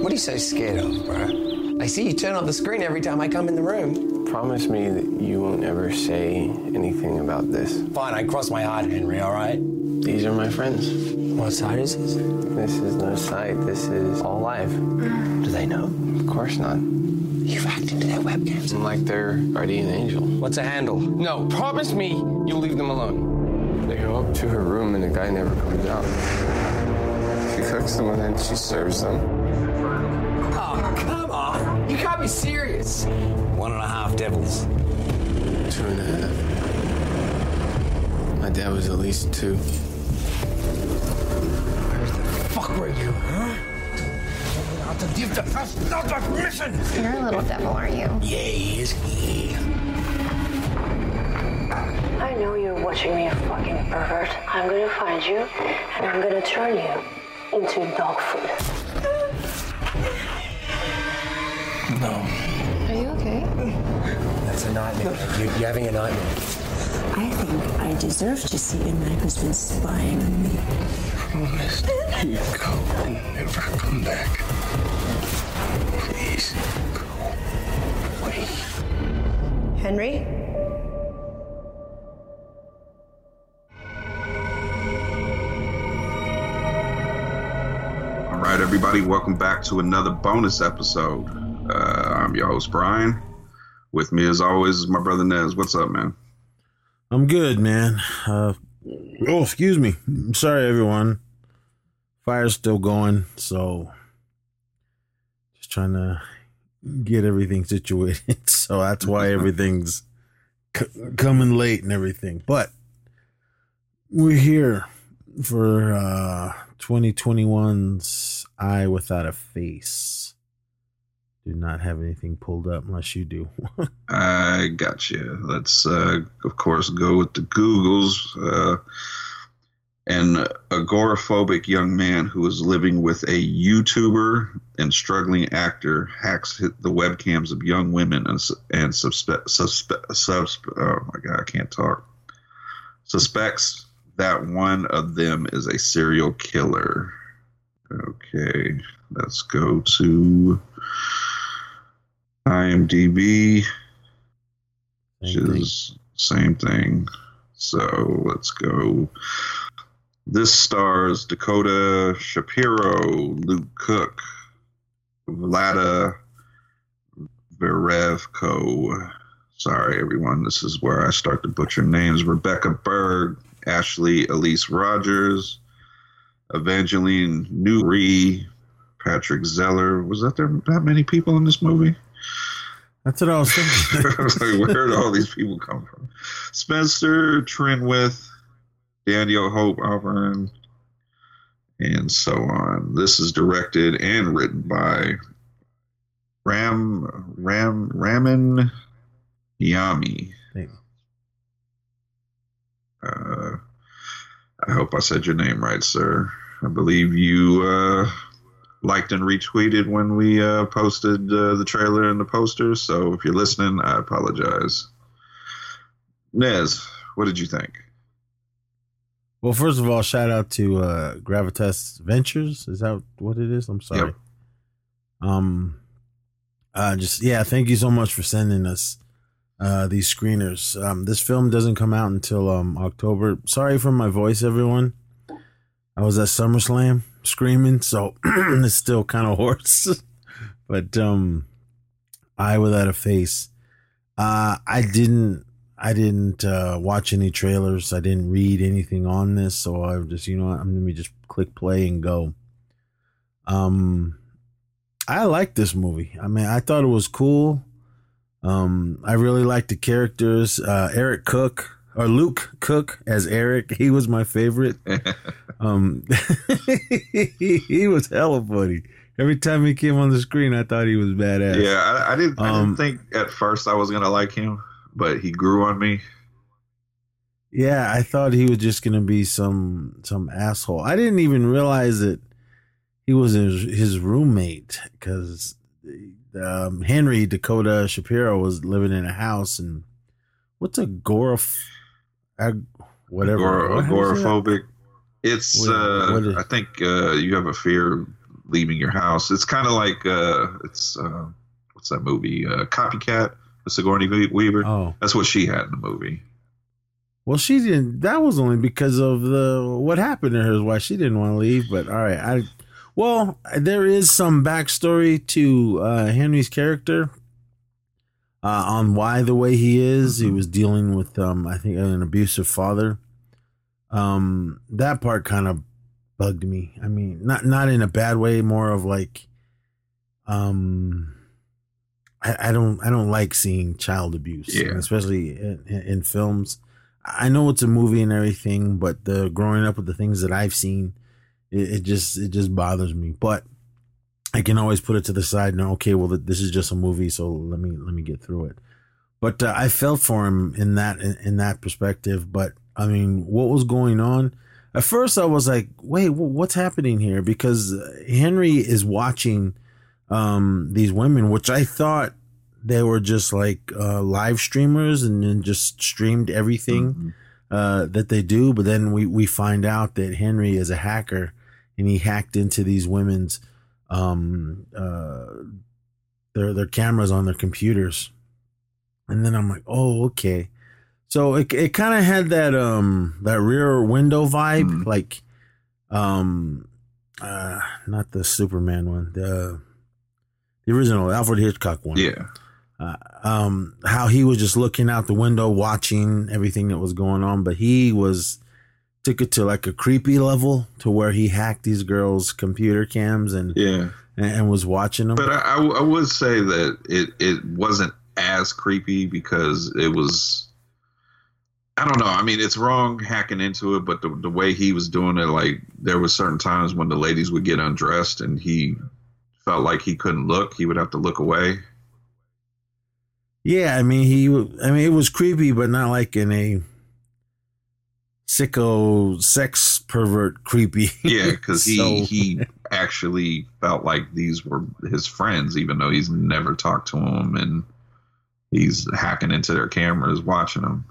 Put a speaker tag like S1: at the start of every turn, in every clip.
S1: What are you so scared of, bro? I see you turn off the screen every time I come in the room.
S2: Promise me that you won't ever say anything about this.
S1: Fine, I cross my heart, Henry, all right?
S2: These are my friends.
S1: What side is this?
S2: This is no sight. This is all live. Mm.
S1: Do they know?
S2: Of course not.
S1: You've hacked into their webcams.
S2: I'm like their guardian angel.
S1: What's a handle?
S2: No, promise me you'll leave them alone. They go up to her room and the guy never comes out. She cooks them and then she serves them.
S1: Come on. You can't be serious. One and a half devils.
S2: Two and a half. My dad was at least two.
S1: Where the Fuck were you, huh? Not to give the first not of mission.
S3: You're a little devil, aren't you?
S1: Yeah, he is. He.
S4: I know you're watching me, you fucking pervert. I'm gonna find you, and I'm gonna turn you into dog food.
S1: A nightmare. You, you're having a nightmare.
S5: I think I deserve to see a man who's been spying on me.
S6: Promise you go and never come back. Please go away.
S5: Henry?
S7: All right, everybody, welcome back to another bonus episode. Uh, I'm your host, Brian. With me, as always, my brother Nez. What's up, man?
S8: I'm good, man. Uh, oh, excuse me. I'm sorry, everyone. Fire's still going, so just trying to get everything situated. So that's why everything's c- coming late and everything. But we're here for uh 2021's Eye Without a Face. Do not have anything pulled up unless you do.
S7: I got you. Let's, uh, of course, go with the Googles. Uh, an agoraphobic young man who is living with a YouTuber and struggling actor hacks the webcams of young women and, and suspect, suspect, suspe oh my god, I can't talk. Suspects that one of them is a serial killer. Okay, let's go to IMDb, which
S8: Same thing.
S7: is same thing. So let's go. This stars Dakota Shapiro, Luke Cook, Vlada Verevko. Sorry, everyone. This is where I start to butcher names. Rebecca Berg, Ashley Elise Rogers, Evangeline Newry, Patrick Zeller. Was that there that many people in this movie?
S8: That's what I was thinking.
S7: I was like, where did all these people come from? Spencer Trinwith, Daniel Hope Alvern, and so on. This is directed and written by Ram Ram Raman Yami. Uh, I hope I said your name right, sir. I believe you uh, liked and retweeted when we uh, posted uh, the trailer and the posters. So if you're listening, I apologize. Nez, what did you think?
S8: Well, first of all, shout out to uh, Gravitas Ventures. Is that what it is? I'm sorry.
S7: Yep.
S8: Um, uh, just yeah, thank you so much for sending us uh these screeners. Um, this film doesn't come out until um October. Sorry for my voice, everyone. I was at SummerSlam screaming, so it's still kind of hoarse. but um, Eye Without a Face. Uh, I didn't I didn't uh, watch any trailers. I didn't read anything on this, so I just you know I'm me just click play and go. Um, I like this movie. I mean, I thought it was cool. Um, I really liked the characters. Uh, Eric Cook or Luke Cook as Eric, he was my favorite. Um, he, he was hella funny. Every time he came on the screen, I thought he was badass.
S7: Yeah, I, I didn't. I
S8: Um,
S7: didn't think at first I was gonna like him, but he grew on me.
S8: Yeah, I thought he was just gonna be some some asshole. I didn't even realize that he was his, his roommate because um, Henry Dakota Shapiro was living in a house and what's agoraph, ag, whatever
S7: Agor-
S8: What- how do you say that?
S7: agoraphobic. It's.
S8: What-
S7: uh,
S8: what is-
S7: I think uh, you have a fear leaving your house. It's kind of like uh, it's uh, what's that movie? Uh, Copycat with Sigourney Weaver.
S8: Oh,
S7: That's what she had in the movie.
S8: well, she didn't. That was only because of the what happened to her. Is why she didn't want to leave. But all right, I. Well, there is some backstory to uh, Henry's character uh, on why the way he is. He was dealing with, um, I think, an abusive father. Um, that part kind of bugged me. I mean, not not in a bad way, more of like, um, I, I don't I don't like seeing child abuse,
S7: Yeah.
S8: especially in, in, in films. I know it's a movie and everything, but the growing up with the things that I've seen, it, it just it just bothers me. But I can always put it to the side and okay, well this is just a movie, so let me let me get through it. But uh, I felt for him in that in, in that perspective. But I mean, what was going on? At first, I was like, "Wait, what's happening here?" Because Henry is watching um, these women, which I thought they were just like uh, live streamers and then just streamed everything uh, that they do. But then we we find out that Henry is a hacker and he hacked into these women's um, uh, their their cameras on their computers. And then I'm like, oh, okay. So it it kind of had that um that rear window vibe,
S7: Mhm.
S8: like um uh not the Superman one, the the original Alfred Hitchcock one
S7: Yeah.
S8: uh, um, how he was just looking out the window, watching everything that was going on, but he was took it to like a creepy level to where he hacked these girls' computer cams and
S7: Yeah.
S8: and, and was watching them.
S7: But I, I, I would say that it, it wasn't as creepy because it was. I don't know. I mean, it's wrong hacking into it, but the, the way he was doing it, like there was certain times when the ladies would get undressed and he felt like he couldn't look. He would have to look away.
S8: yeah, I mean he, I mean it was creepy, but not like in a sicko sex pervert creepy.
S7: Yeah, because he
S8: So-
S7: he actually felt like these were his friends, even though he's never talked to them, and he's hacking into their cameras, watching them.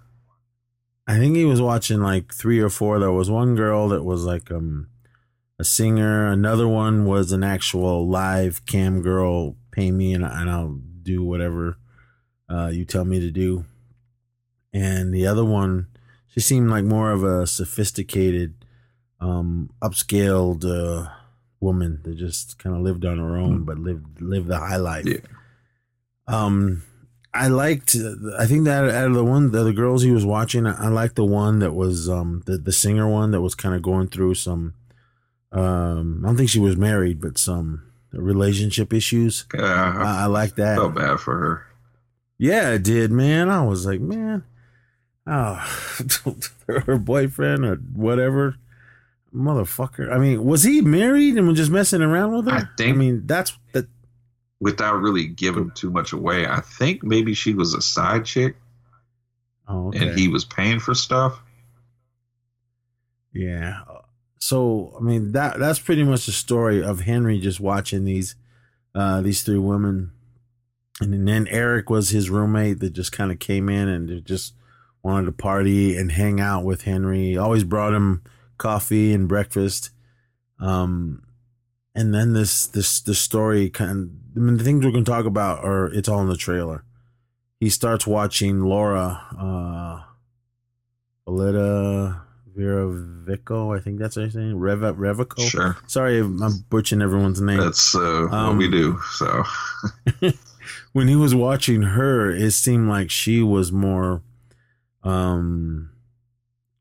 S8: I think he was watching like three or four. There was one girl that was like um a singer. Another one was an actual live cam girl. Pay me and, and I'll do whatever uh, you tell me to do. And the other one, she seemed like more of a sophisticated, um, upscaled uh, woman that just kind of lived on her own, but lived lived the high life.
S7: Yeah.
S8: Um, I liked. I think that out of the one, the, the girls he was watching, I, I liked the one that was um the the singer one that was kind of going through some. Um, I don't think she was married, but some relationship issues.
S7: I
S8: I, I like that.
S7: felt bad for her.
S8: Yeah, it did, man. I was like, man, oh, her boyfriend or whatever, motherfucker. I mean, was he married and was just messing around with her?
S7: I think-
S8: I mean, that's that.
S7: Without really giving too much away, I think maybe she was a side chick
S8: Oh, okay.
S7: and he was paying for stuff.
S8: Yeah. So I mean that that's pretty much the story of Henry just watching these uh these three women. And then Eric was his roommate that just kind of came in and just wanted to party and hang out with Henry. Always brought him coffee and breakfast. Um and then this this the story kind of I mean the things we're gonna talk about are it's all in the trailer. He starts watching Laura uh Valetta Vera Vico, I think that's her name. Reva Revico.
S7: Sure,
S8: Sorry, I'm butchering everyone's name.
S7: that's uh, what
S8: Um,
S7: we do. So
S8: when he was watching her, it seemed like she was more um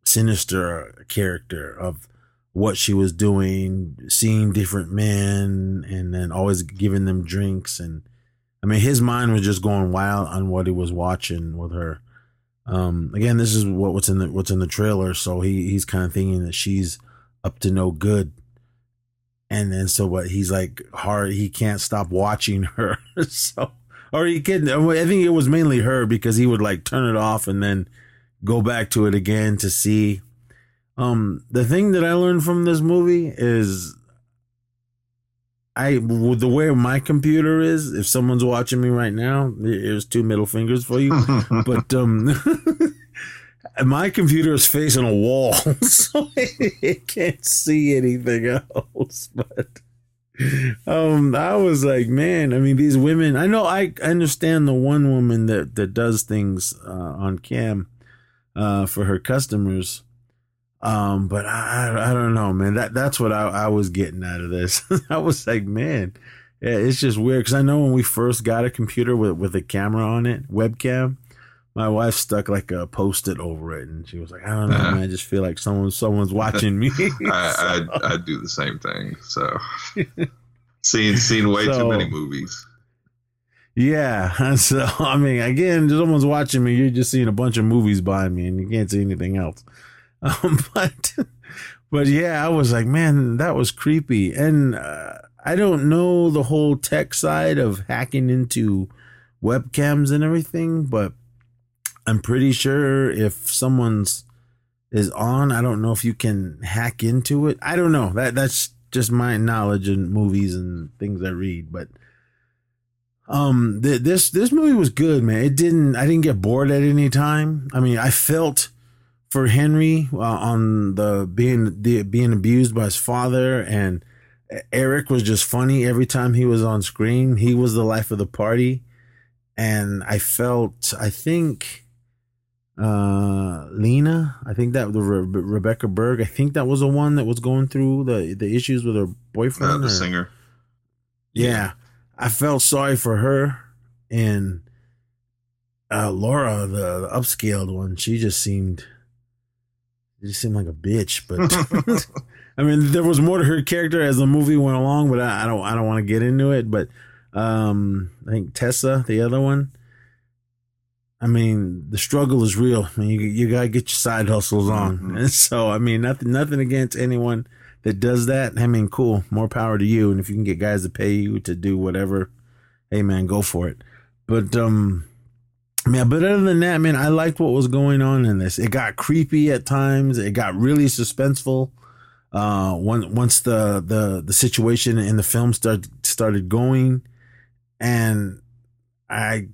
S8: sinister character of what she was doing, seeing different men and then always giving them drinks and I mean his mind was just going wild on what he was watching with her. Um again, this is what, what's in the what's in the trailer, so he he's kind of thinking that she's up to no good. And then so what he's like hard he can't stop watching her. so or he can I think it was mainly her because he would like turn it off and then go back to it again to see. Um the thing that I learned from this movie is I with the way my computer is, if someone's watching me right now, here's two middle fingers for you. but um my computer is facing a wall, so it can't see anything else. But um, I was like, man, I mean, these women. I know I understand the one woman that that does things uh, on cam uh, for her customers. Um, but I, I don't know, man. That that's what I, I was getting out of this. I was like, man, yeah, it's just weird because I know when we first got a computer with with a camera on it, webcam, my wife stuck like a post it over it, and she was like, I don't know,
S7: Uh-huh.
S8: man. I just feel like someone someone's watching me.
S7: I, I I do the same thing. So seen seen way too many movies.
S8: Yeah. So, I mean, again, someone's watching me. You're just seeing a bunch of movies behind me and you can't see anything else. Um, but, but yeah, I was like, man, that was creepy. And uh, I don't know the whole tech side of hacking into webcams and everything, but I'm pretty sure if someone's is on, I don't know if you can hack into it. I don't know. That that's just my knowledge in movies and things I read, but um th- this this movie was good man. It didn't i didn't get bored at any time. I mean i felt for henry uh, on the being the being abused by his father and eric was just funny every time he was on screen. He was the life of the party. And i felt i think uh lena i think that the Re- rebecca berg i think that was the one that was going through the the issues with her
S7: Uh,
S8: boyfriend
S7: the
S8: or-
S7: singer.
S8: yeah, I felt sorry for her and uh, Laura, the, the upscaled one. She just seemed, she just seemed like a bitch. But I mean, there was more to her character as the movie went along. But I, I don't, I don't want to get into it. But um, I think Tessa, the other one. I mean, the struggle is real. I mean, you you gotta get your side hustles on,
S7: Mhm.
S8: and so I mean, nothing nothing against anyone that does that. I mean, cool, more power to you. And if you can get guys to pay you to do whatever, hey man, go for it. But um, man, but other than that, man, I liked what was going on in this. It got creepy at times. It got really suspenseful. Uh, once once the the the situation in the film started started going, and I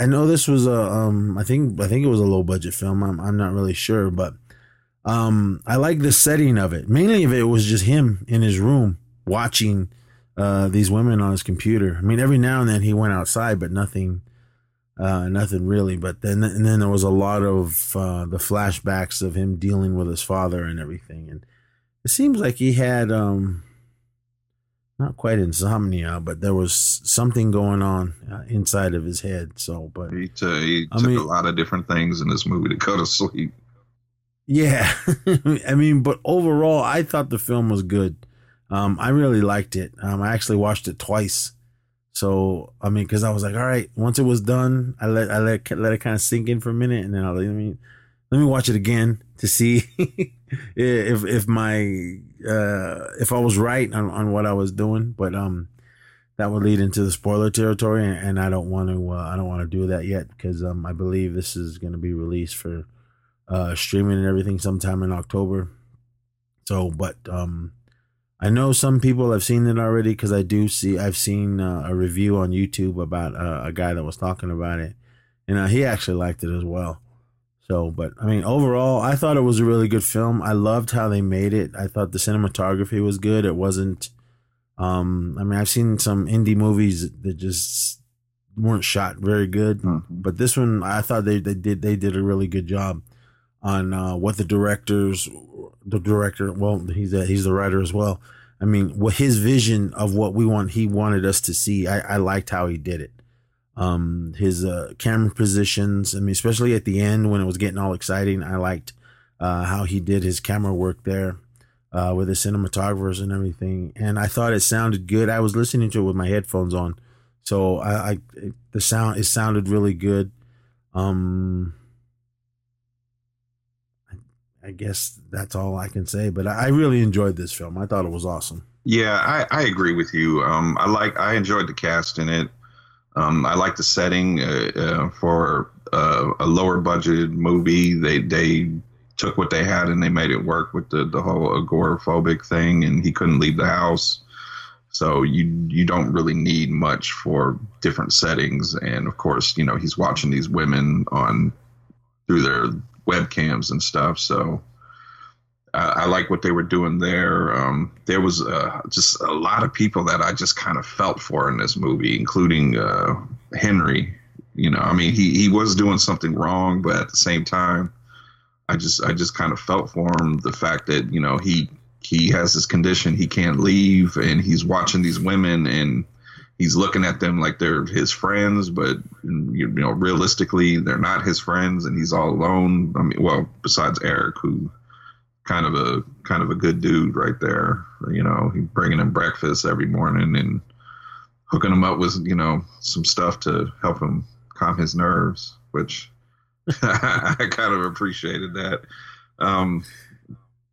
S8: I know this was a um I think I think it was a low budget film. I'm I'm not really sure, but um I like the setting of it. Mainly if it was just him in his room watching uh these women on his computer. I mean every now and then he went outside but nothing uh nothing really. But then and then there was a lot of uh the flashbacks of him dealing with his father and everything and it seems like he had um not quite insomnia, but there was something going on uh, inside of his head. So, but
S7: He, t- he
S8: I
S7: took
S8: mean-
S7: a lot of different things in this movie to go to sleep.
S8: Yeah, I mean, but overall, I thought the film was good. Um, I really liked it. Um, I actually watched it twice. So, I mean, because I was like, all right, once it was done, I let I let let it kind of sink in for a minute, and then I let me let me watch it again to see if if my uh if I was right on, on what I was doing. But um, that would lead into the spoiler territory, and, and I don't want to uh, I don't want to do that yet because um I believe this is going to be released for uh streaming and everything sometime in October. So, but um. I know some people have seen it already because I do see I've seen uh, a review on YouTube about uh, a guy that was talking about it, and uh, he actually liked it as well. So, but I mean, overall, I thought it was a really good film. I loved how they made it. I thought the cinematography was good. It wasn't. Um, I mean, I've seen some indie movies that just weren't shot very good,
S7: Mhm.
S8: but this one, I thought they they did they did a really good job on uh, what the directors, the director, well, he's a, he's the writer as well. I mean, what his vision of what we want, he wanted us to see. I, I liked how he did it. Um, his uh, camera positions. I mean, especially at the end when it was getting all exciting, I liked uh, how he did his camera work there uh, with the cinematographers and everything. And I thought it sounded good. I was listening to it with my headphones on, so I, I the sound it sounded really good. Um, I guess that's all I can say. But I really enjoyed this film. I thought it was awesome.
S7: Yeah, I, I agree with you. Um, I like I enjoyed the cast in it. Um, I like the setting uh, uh, for uh, a lower budgeted movie. They they took what they had and they made it work with the the whole agoraphobic thing. And he couldn't leave the house, so you you don't really need much for different settings. And of course, you know he's watching these women on through their webcams and stuff. So I, I like what they were doing there. Um, there was uh, just a lot of people that I just kind of felt for in this movie, including uh, Henry. You know, I mean, he he was doing something wrong, but at the same time, I just I just kind of felt for him. The fact that you know he he has this condition, he can't leave, and he's watching these women and he's looking at them like they're his friends, but you know, realistically, they're not his friends, and he's all alone. I mean, well, besides Eric, who kind of a kind of a good dude right there. You know, he bringing him breakfast every morning and hooking him up with you know some stuff to help him calm his nerves, which I kind of appreciated that. Um,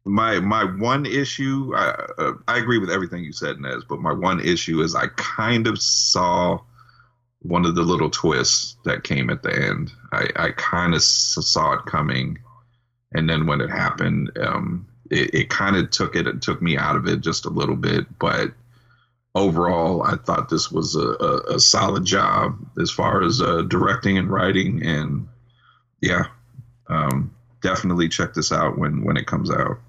S7: my my one issue, I uh, I agree with everything you said, Nez, but my one issue is I kind of saw one of the little twists that came at the end. I I kind of saw it coming, and then when it happened, um, it, it kind of took it, it took me out of it just a little bit, but overall, I thought this was a, a, a solid job as far as uh, directing and writing, and yeah, um, definitely check this out when when it comes out.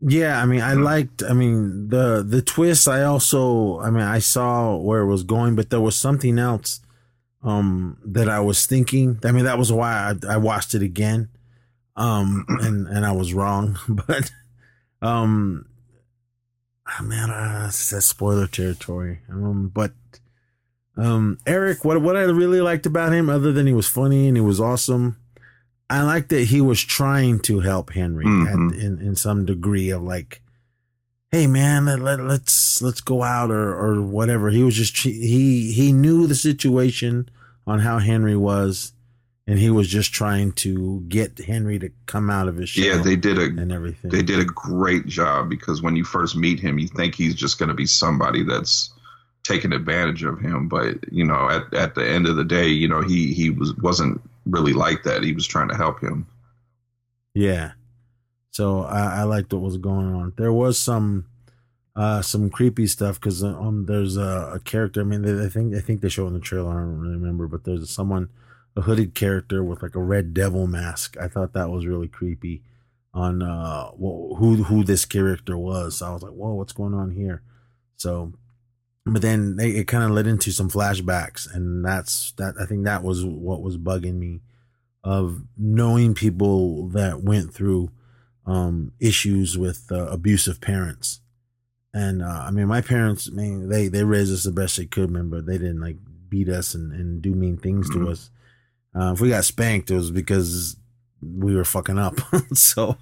S8: Yeah, I mean, I liked. I mean, the the twist. I also, I mean, I saw where it was going, but there was something else um that I was thinking. I mean, that was why I, I watched it again. Um, and and I was wrong, but um, oh, man, uh, that's spoiler territory. Um, but um, Eric, what what I really liked about him, other than he was funny and he was awesome I like that he was trying to help Henry
S7: Mhm.
S8: at, in in some degree of like, hey man, let, let let's let's go out or or whatever. He was just he he knew the situation on how Henry was, and he was just trying to get Henry to come out of his shell.
S7: Yeah, they did a
S8: and everything.
S7: they did a great job because when you first meet him, you think he's just going to be somebody that's taking advantage of him, but you know, at at the end of the day, you know, he he was wasn't really like that. He was trying to help him.
S8: Yeah. So I, I liked what was going on. There was some uh some creepy stuff because um there's a, a character. I mean, they, I think I think they show in the trailer. I don't really remember, but there's someone a hooded character with like a red devil mask. I thought that was really creepy on uh who who this character was. So I was like, whoa, what's going on here? So, but then they, it kind of led into some flashbacks, and that's that. I think that was what was bugging me of knowing people that went through um, issues with uh, abusive parents. And uh, I mean, my parents, I mean, they they raised us the best they could. Remember, they didn't like beat us and, and do mean things to
S7: Mhm.
S8: us. Uh, if we got spanked, it was because we were fucking up. so,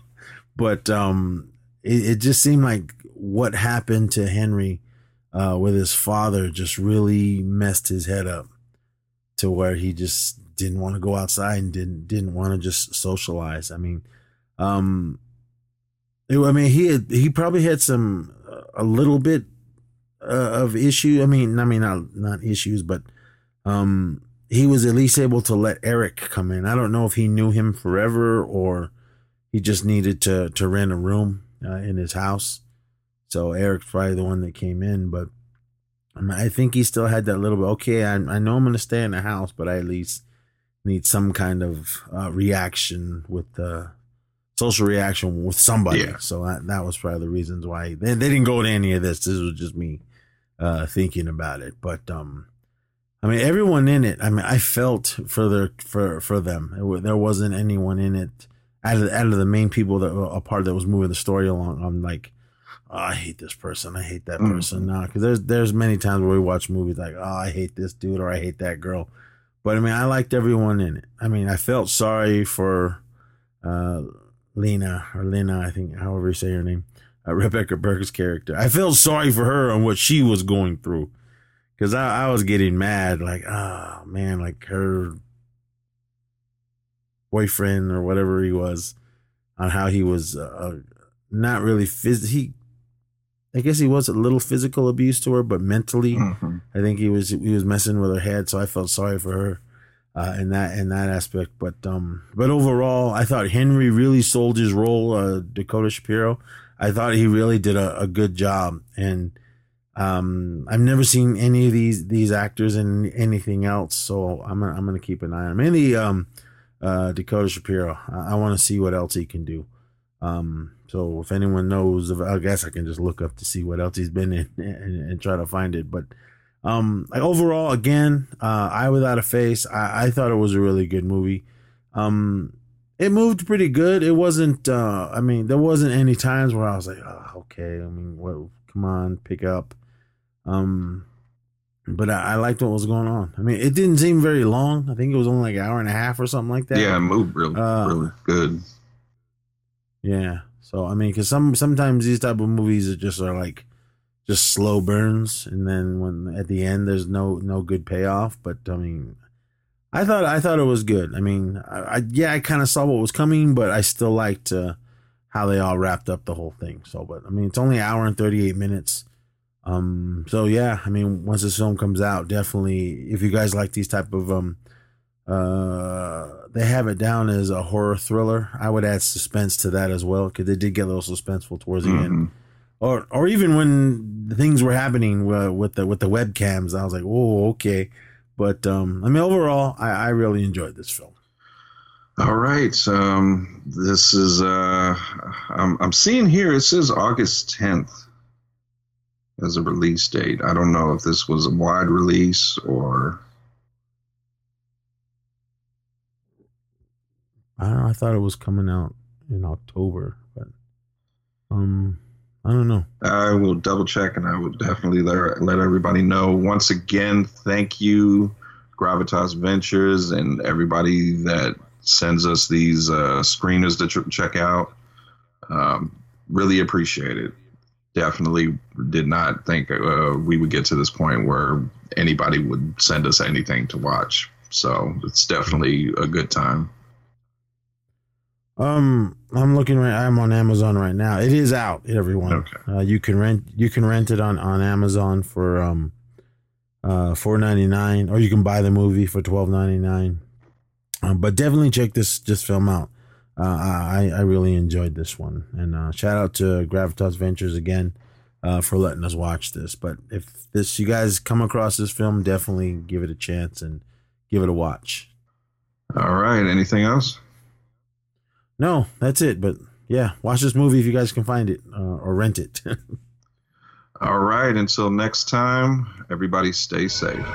S8: but um, it, it just seemed like what happened to Henry uh, with his father just really messed his head up to where he just didn't want to go outside and didn't didn't want to just socialize. I mean, um, it- I mean he had, he probably had some uh, a little bit uh, of issue. I mean, I mean not not issues, but um, he was at least able to let Eric come in. I don't know if he knew him forever or he just needed to to rent a room uh, in his house. So Eric's probably the one that came in, but I, think he still had that little bit. Okay, I, I know I'm going to stay in the house, but I at least need some kind of uh, reaction with the social reaction with somebody.
S7: Yeah.
S8: So that, that was probably the reasons why they, they didn't go to any of this. This was just me uh, thinking about it. But um, I mean, everyone in it. I mean, I felt for their for for them. There There wasn't anyone in it out of out of the main people that were a part that was moving the story along. I'm like, oh, I hate this person. I hate that
S7: Mhm.
S8: person. No, because there's there's many times where we watch movies like, oh, I hate this dude or I hate that girl. But I mean, I liked everyone in it. I mean, I felt sorry for uh, Lena or Lena, I think, however you say her name, uh, Rebecca Burke's character. I felt sorry for her and what she was going through because I, I was getting mad, like, oh man, like her boyfriend or whatever he was, on how he was uh, not really phys- he. I guess he was a little physical abuse to her, but mentally,
S7: Mhm.
S8: I think he was he was messing with her head, so I felt sorry for her uh, in that in that aspect. But um, but overall, I thought Henry really sold his role. Uh, Dakota Shapiro, I thought he really did a, a good job, and um, I've never seen any of these these actors in anything else, so I'm gonna, I'm gonna keep an eye on him. Um, uh, Dakota Shapiro. I, I want to see what else he can do. Um, so if anyone knows, I guess I can just look up to see what else he's been in and, and try to find it. But um, like overall, again, uh, Eye Without a Face, I, I thought it was a really good movie. Um, it moved pretty good. It wasn't. Uh, I mean, there wasn't any times where I was like, oh, okay. I mean, what? Come on, pick up. Um, but I, I liked what was going on. I mean, it didn't seem very long. I think it was only like an hour and a half or something like that.
S7: Yeah, it moved really,
S8: Uh,
S7: really good.
S8: Yeah. So I mean, because some sometimes these type of movies are just are like just slow burns, and then when at the end there's no no good payoff. But I mean, I thought I thought it was good. I mean, I, I yeah, I kind of saw what was coming, but I still liked uh, how they all wrapped up the whole thing. So, but I mean, it's only an hour and thirty eight minutes. Um. So yeah, I mean, once this film comes out, definitely if you guys like these type of um uh, they have it down as a horror thriller. I would add suspense to that as well because they did get a little suspenseful towards the end, or or even when things were happening uh, with the with the webcams. I was like, oh, okay. But um, I mean, overall, I, I really enjoyed this film.
S7: All right. Um, this is uh, I'm I'm seeing here. It says August 10th as a release date. I don't know if this was a wide release or
S8: I don't know. I thought it was coming out in October, but um, I don't know.
S7: I will double check and I will definitely let, let everybody know. Once again, thank you, Gravitas Ventures, and everybody that sends us these uh, screeners to tr- check out. Um, really appreciate it. Definitely did not think uh, we would get to this point where anybody would send us anything to watch. So it's definitely a good time.
S8: Um, I'm looking right. I'm on Amazon right now. It is out, everyone.
S7: Okay.
S8: Uh, you can rent. You can rent it on on Amazon for um, uh, four ninety nine, or you can buy the movie for twelve ninety nine. Um, but definitely check this this film out. Uh, I I really enjoyed this one, and uh, shout out to Gravitas Ventures again uh, for letting us watch this. But if this you guys come across this film, definitely give it a chance and give it a watch.
S7: All right. Anything else?
S8: No, that's it. But yeah, watch this movie if you guys can find it uh, or rent it.
S7: All right. Until next time, everybody stay safe.